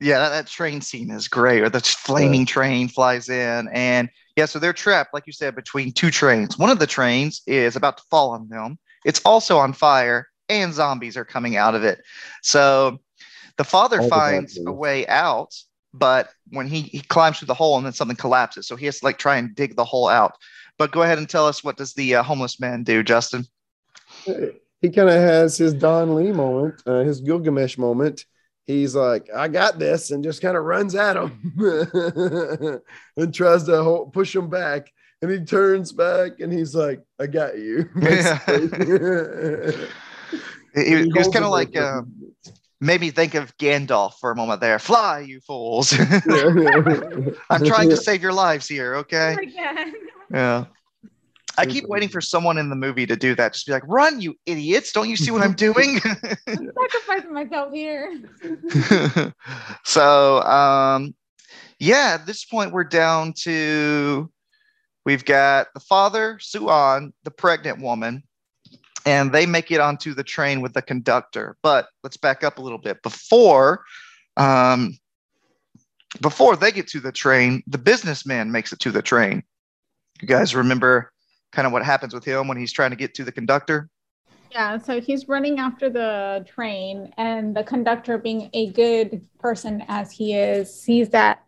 yeah that, that train scene is great or the flaming yeah. train flies in and yeah so they're trapped like you said between two trains. One of the trains is about to fall on them. It's also on fire and zombies are coming out of it. So the father finds a way out, but when he, he climbs through the hole and then something collapses. So he has to like try and dig the hole out. But go ahead and tell us what does the uh, homeless man do, Justin? He kind of has his Don Lee moment, uh, his Gilgamesh moment. He's like, I got this, and just kind of runs at him (laughs) and tries to push him back. And he turns back and he's like, I got you. (laughs) He, (laughs) he, he was kind of like uh, me think of Gandalf for a moment there. Fly, you fools! (laughs) I'm trying to save your lives here. Okay. Oh (laughs) yeah. I keep waiting for someone in the movie to do that. Just be like, "Run, you idiots! Don't you see what I'm doing?" (laughs) I'm sacrificing myself here. so, um, yeah, at this point, we're down to we've got the father, Suan, the pregnant woman, and they make it onto the train with the conductor. But let's back up a little bit. Before, um, before they get to the train, the businessman makes it to the train. You guys remember kind of what happens with him when he's trying to get to the conductor? Yeah, so he's running after the train, and the conductor, being a good person as he is, sees that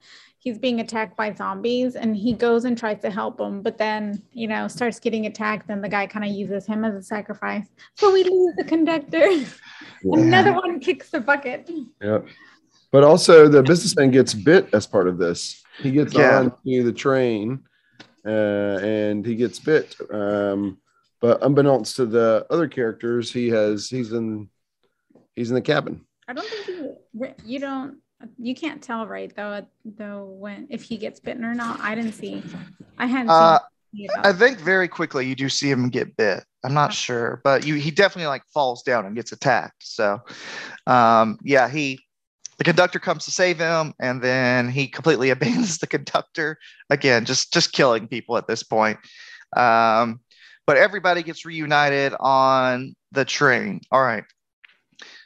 he's being attacked by zombies and he goes and tries to help him but then you know starts getting attacked and the guy kind of uses him as a sacrifice. So we lose the conductor. Yeah. another one kicks the bucket. Yeah but also the businessman gets bit as part of this. He gets yeah. on to the train uh, and he gets bit. Um, but unbeknownst to the other characters he has he's in he's in the cabin. I don't think you you don't you can't tell right though though when if he gets bitten or not. I didn't see. I hadn't uh. I think very quickly you do see him get bit. I'm not sure, but you he definitely like falls down and gets attacked. So, um, yeah, he the conductor comes to save him, and then he completely (laughs) abandons the conductor again, just just killing people at this point. Um, but everybody gets reunited on the train. All right.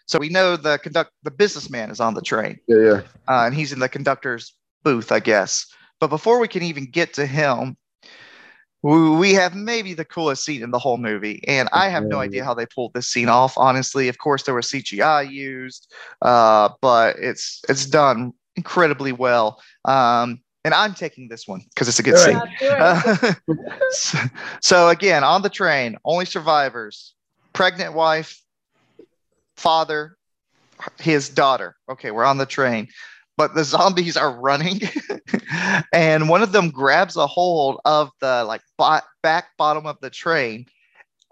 So we know the conduct the businessman is on the train. Yeah, yeah. Uh, and he's in the conductor's booth, I guess. But before we can even get to him, we have maybe the coolest scene in the whole movie, and I have no idea how they pulled this scene off. Honestly, of course there was CGI used, uh, but it's it's done incredibly well. Um, and I'm taking this one because it's a good scene. Uh, (laughs) so, so again, on the train, only survivors: pregnant wife, father, his daughter. Okay, we're on the train, but the (laughs) zombies are running, (laughs) and one of them grabs a hold of the like back bottom of the train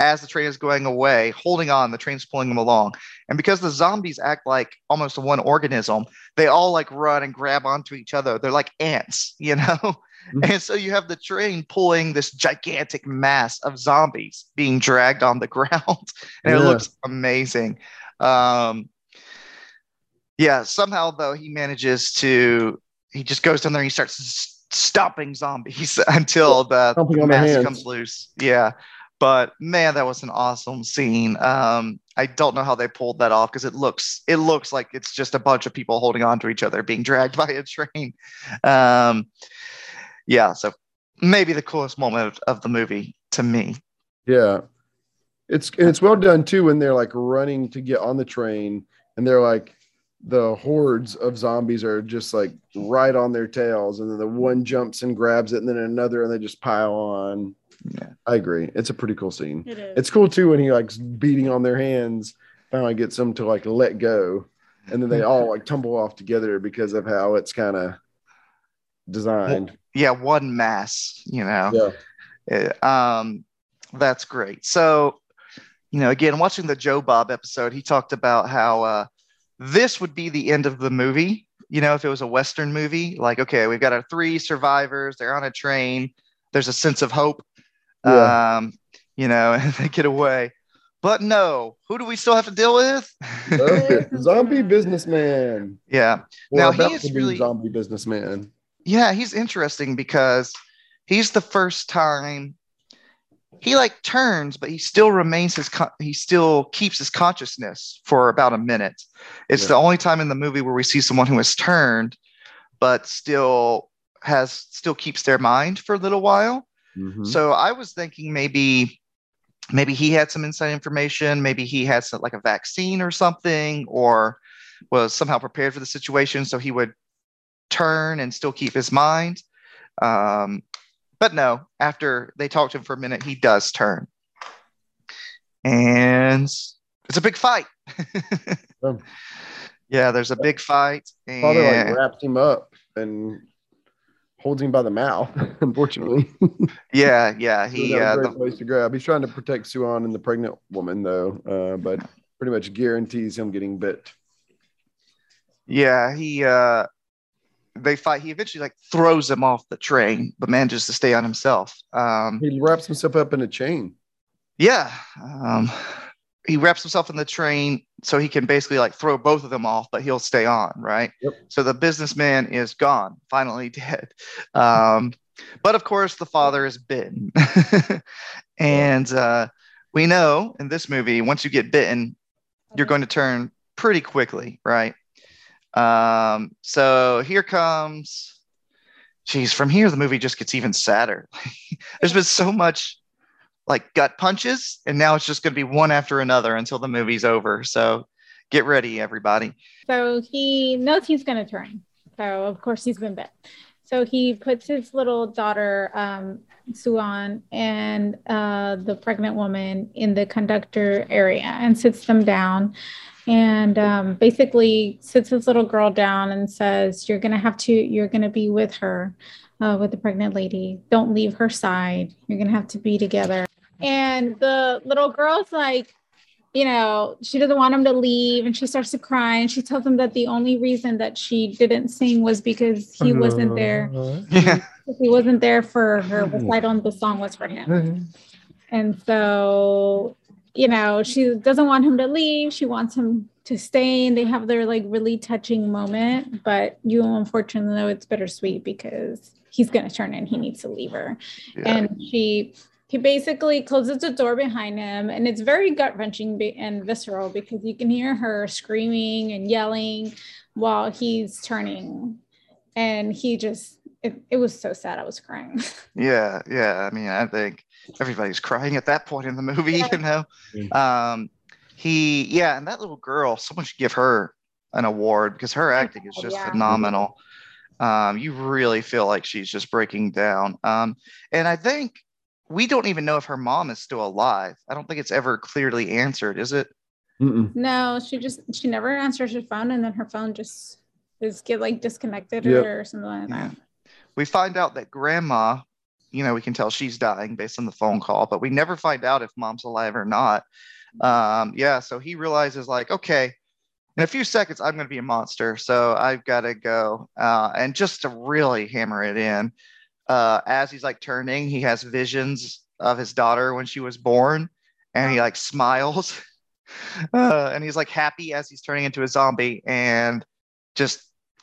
as the train is going away, holding on. The train's pulling them along, and because the zombies act like almost one organism, they all like run and grab onto each other. They're like ants, (laughs) you know. Mm-hmm. And so you have the train pulling this gigantic mass of zombies being dragged on the ground, and yeah. it looks amazing. Um, yeah, somehow though he manages to he just goes down there and he starts (laughs) stomping zombies until the mask comes loose. Yeah. But man, that was an awesome scene. Um, I don't know how they pulled that off because it looks it looks like it's just a bunch of people holding on to each other being (laughs) dragged by a train. Um, yeah, so maybe the coolest moment of, of the movie to me. Yeah, it's and it's well done too when they're like running to get on the train and they're like the hordes of zombies are just like right on their tails and then the one jumps and grabs it and then another and they just pile on. Yeah. I agree. It's a pretty cool scene. It is. it's cool too when he likes beating on their hands finally gets them to like let go and then they all like tumble off together because of how it's kind of designed yeah one mass you know. Yeah. It, um that's great. So you know, again, watching the Joe Bob episode, he talked about how uh, this would be the end of the movie you know, if it was a Western movie, like, okay, we've got our three survivors, they're on a train, there's a sense of hope, yeah. um, you know, (laughs) and they get away. But no, who do we still have to deal with? (laughs) zombie businessman. Yeah. now he is really zombie businessman. Yeah, he's interesting because he's the first time he like turns, but he still remains his con- he still keeps his consciousness for about a minute. It's yeah. the only time in the movie where we see someone who has turned, but still has still keeps their mind for a little while. Mm-hmm. So I was thinking maybe maybe he had some inside information, maybe he had some, like a vaccine or something, or was somehow prepared for the situation, so he would turn and still keep his mind. Um, but no, after they talk to him for a minute, he does turn. And it's a big fight. oh. (laughs) Yeah, there's a big fight. And... Father like wraps him up and holds him by the mouth, (laughs) unfortunately. (laughs) yeah, yeah. He uh, great the... place to grab. He's trying to protect Suan and the pregnant woman though, uh, but pretty much guarantees him getting bit. Yeah, he uh they fight. He eventually like throws him off the train, but manages to stay on himself. Um, he wraps himself up in a chain. Yeah, um, he wraps himself in the train so he can basically like throw both of them off, but he'll stay on, right? Yep. So the businessman is gone, finally (laughs) dead. Um, but of course, the father is bitten, (laughs) and uh, we know in this movie, once you get bitten, you're going to turn pretty quickly, right? Um, so here comes, geez, from here, the movie just gets even sadder. (laughs) There's been so much like gut punches, and now it's just going to be one after another until the movie's over. So get ready, everybody. So he knows he's going to turn. So, of course, he's been bit. So he puts his little daughter, um, Suan, and uh, the pregnant woman in the conductor area and sits them down and um, basically sits this little girl down and says, "You're gonna have to. You're gonna be with her, uh, with the pregnant lady. Don't leave her side. You're gonna have to be together." And the little girl's like, you know, she doesn't want him to leave, and she starts to cry. And she tells him that the only reason that she didn't sing was because he wasn't there. (laughs) Yeah. He wasn't there for her recital, and the song was for him. And so you know, she doesn't want him to leave. She wants him to stay and they have their like really touching moment. But you unfortunately know it's bittersweet because he's gonna turn and he needs to leave her. Yeah. And she he basically closes the door behind him and it's very gut-wrenching and visceral because you can hear her screaming and yelling while he's turning and he just it, it was so sad i was crying (laughs) yeah yeah i mean i think everybody's crying at that point in the movie, yeah. you know. Um, he, yeah, and that little girl, someone should give her an award because her acting is just yeah. phenomenal. Um, you really feel like she's just breaking down. Um, and I think we don't even know if her mom is still alive. I don't think it's ever clearly answered, is it? Mm-mm. No, she just she never answers her phone, and then her phone just is get like disconnected yep. or something like yeah. that. We find out that grandma you know, we can tell she's dying based on the phone call, but we never find out if mom's alive or not. Um, yeah, so he realizes, like, okay, in a few seconds, I'm going to be a monster. So I've got to go. Uh, and just to really hammer it in, uh, as he's like turning, he has visions of his daughter when she was born, and he like smiles. (laughs) Uh, and he's like happy as he's turning into a zombie and just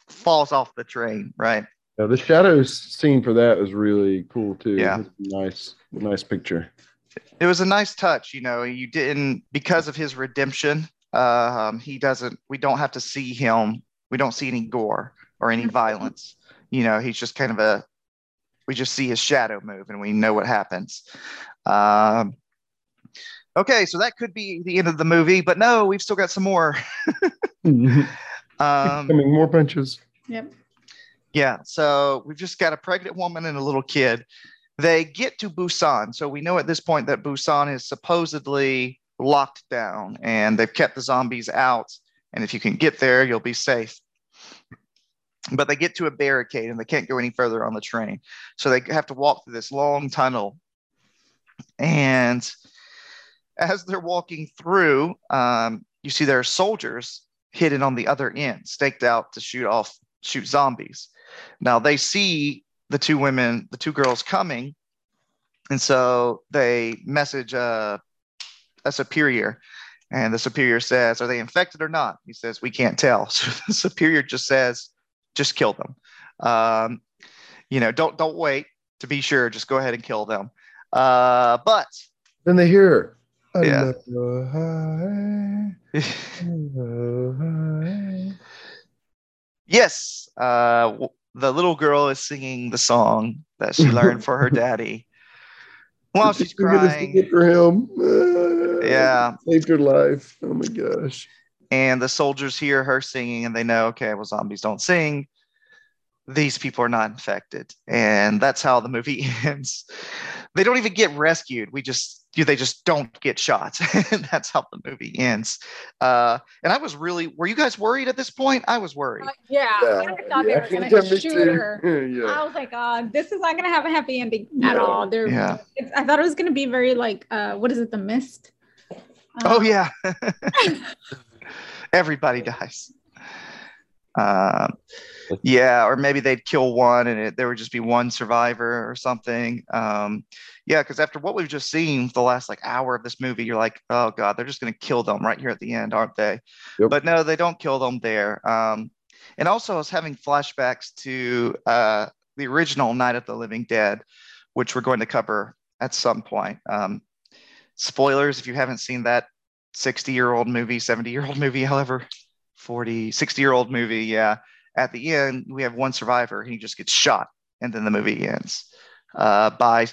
falls off the train, right? Yeah, the shadows scene for that was really cool too. Yeah, nice, nice picture. It was a nice touch. You know, you didn't because of his redemption. Um, he doesn't. We don't have to see him. We don't see any gore or any violence. You know, he's just kind of a. We just see his shadow move, and we know what happens. Um, okay, so that could be the end of the movie, but no, we've still got some more. (laughs) um, Coming more punches. Yep. Yeah. So we've just got a pregnant woman and a little kid. They get to Busan. So we know at this point that Busan is supposedly locked down and they've kept the zombies out. And if you can get there, you'll be safe. But they get to a barricade and they can't go any further on the train. So they have to walk through this long tunnel. And as they're walking through, um, you see there are soldiers hidden on the other end, staked out to shoot off shoot zombies. Now they see the two women, the two girls coming, and so they message a, a superior, and the superior says, "Are they infected or not?" He says, "We can't tell." (laughs) So the superior just says, "Just kill them." Um, you know, don't don't wait to be sure. Just go ahead and kill them. Uh, but then they hear, yeah. (laughs) yes, uh, the little girl is singing the song that she learned for her daddy while she's crying for him. yeah, saved her life. Oh my gosh! And the soldiers hear her singing, and they know, okay, well, zombies don't sing. These people are not infected, and that's how the movie (laughs) ends. They don't even get rescued. We just do they just don't get shot. (laughs) That's how the movie ends. Uh, and I was really, were you guys worried at this point? I was worried. Uh, yeah, yeah, I thought yeah, they were going to shoot her. (laughs) yeah. I was like, uh, this is not going to have a happy ending at all. There, yeah. I thought it was going to be very like, uh, what is it, The Mist? oh uh, yeah, (laughs) everybody dies. Um, yeah, or maybe they'd kill one and it, there would just be one survivor or something. Um, yeah, because after what we've just seen the last like hour of this movie, you're like, oh god, they're just going to kill them right here at the end, aren't they? Yep. But no, they don't kill them there. Um, and also, I was having flashbacks to uh, the original Night of the Living Dead, which we're going to cover at some point. Um, spoilers if you haven't seen that 60 year old movie, 70 year old movie, however, 40, 60 year old movie. Yeah. At the end, we have one survivor. He just gets shot, and then the movie ends uh, by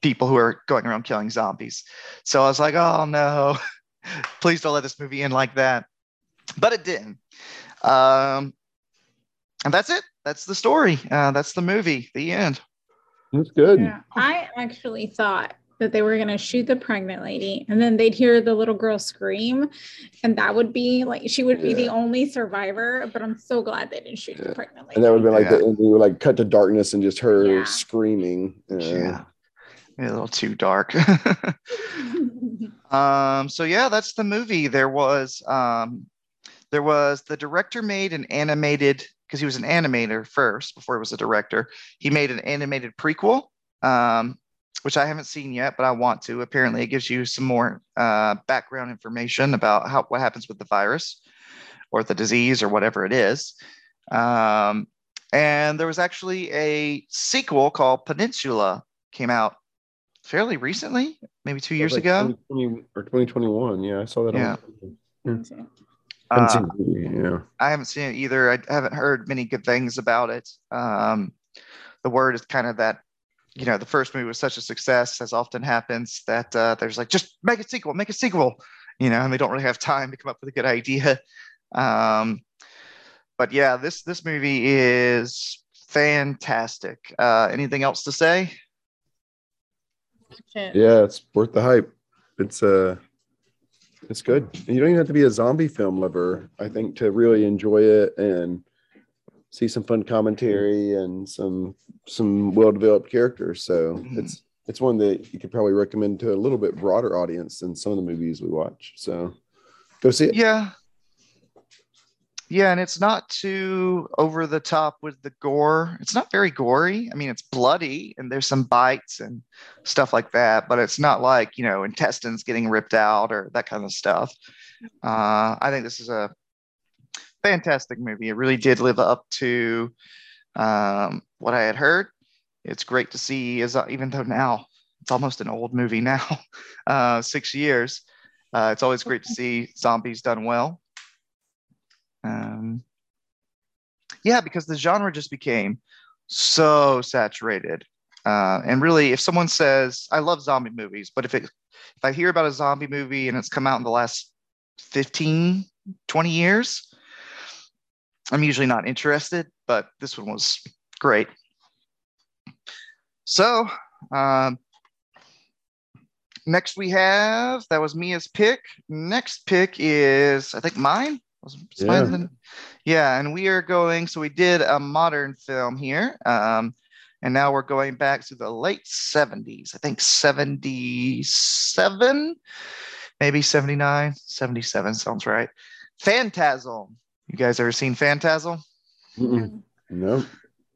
people who are going around killing zombies. So I was like, oh no, (laughs) please don't let this movie end like that. But it didn't. Um, and that's it. That's the story. Uh, that's the movie. The end. That's good. Yeah, I actually thought that they were going to shoot the pregnant lady and then they'd hear the little girl scream and that would be like she would be yeah. the only survivor but i'm so glad they didn't shoot yeah. the pregnant lady and that would be like yeah. the, we would like cut to darkness and just her screaming yeah a little too dark. (laughs) um, so yeah, that's the movie. There was um, there was the director made an animated because he was an animator first before he was a director. He made an animated prequel, um, which I haven't seen yet, but I want to. Apparently, it gives you some more uh, background information about how what happens with the virus or the disease or whatever it is. Um, and there was actually a sequel called Peninsula came out fairly recently, maybe two years like ago. 2020 or 2021. Yeah, I saw that. Yeah. On, yeah. Uh, yeah. I haven't seen it either. I haven't heard many good things about it. Um, the word is kind of that, you know, the first movie was such a success, as often happens, that uh, there's like, just make a sequel, make a sequel, you know, and they don't really have time to come up with a good idea. Um, but yeah, this this movie is fantastic. Uh, anything else to say? Yeah, it's worth the hype. It's uh it's good. You don't even have to be a zombie film lover, I think, to really enjoy it and see some fun commentary and some some well developed characters. So mm-hmm. it's it's one that you could probably recommend to a little bit broader audience than some of the movies we watch. So go see it. Yeah, yeah, and it's not too over the top with the gore. It's not very gory. I mean, it's bloody and there's some bites and stuff like that, but it's not like, you know, intestines getting ripped out or that kind of stuff. Uh, I think this is a fantastic movie. It really did live up to um, what I had heard. It's great to see, as even though now it's almost an old movie (laughs) now, uh, six years. Uh, it's always great to see zombies done well. Um, yeah, because the genre just became so saturated. Uh, and really, if someone says, I love zombie movies, but if it if I hear about a zombie movie and it's come out in the last 15, 20 years, I'm usually not interested, but this one was great. So, um, next we have that was Mia's pick. Next pick is, I think, mine. Yeah. yeah, and we are going. So we did a modern film here, um, and now we're going back to the late '70s. I think '77, maybe '79, '77 sounds right. Phantasm. You guys ever seen Phantasm? Mm-mm. No.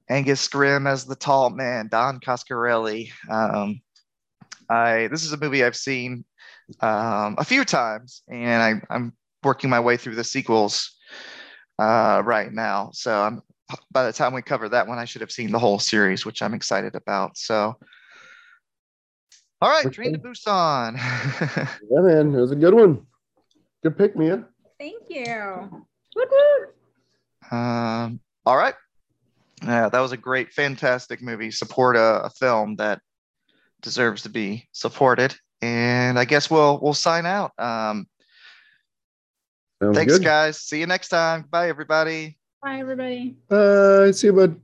Angus Scrimm as the tall man, Don Coscarelli. Um, I this is a movie I've seen um, a few times, and I, I'm working my way through the sequels uh, right now. So I'm by the time we cover that one, I should have seen the whole series, which I'm excited about. So, all right, Train to Busan. (laughs) yeah, man, it was a good one. Good pick, Mia. Thank you. Woo-hoo. Um, all right. Yeah, that was a great, fantastic movie. Support a, a film that deserves to be supported. And I guess we'll we'll sign out. Um, Sounds thanks, good. guys. See you next time. Bye, everybody. Bye, everybody. Uh, see you, bud.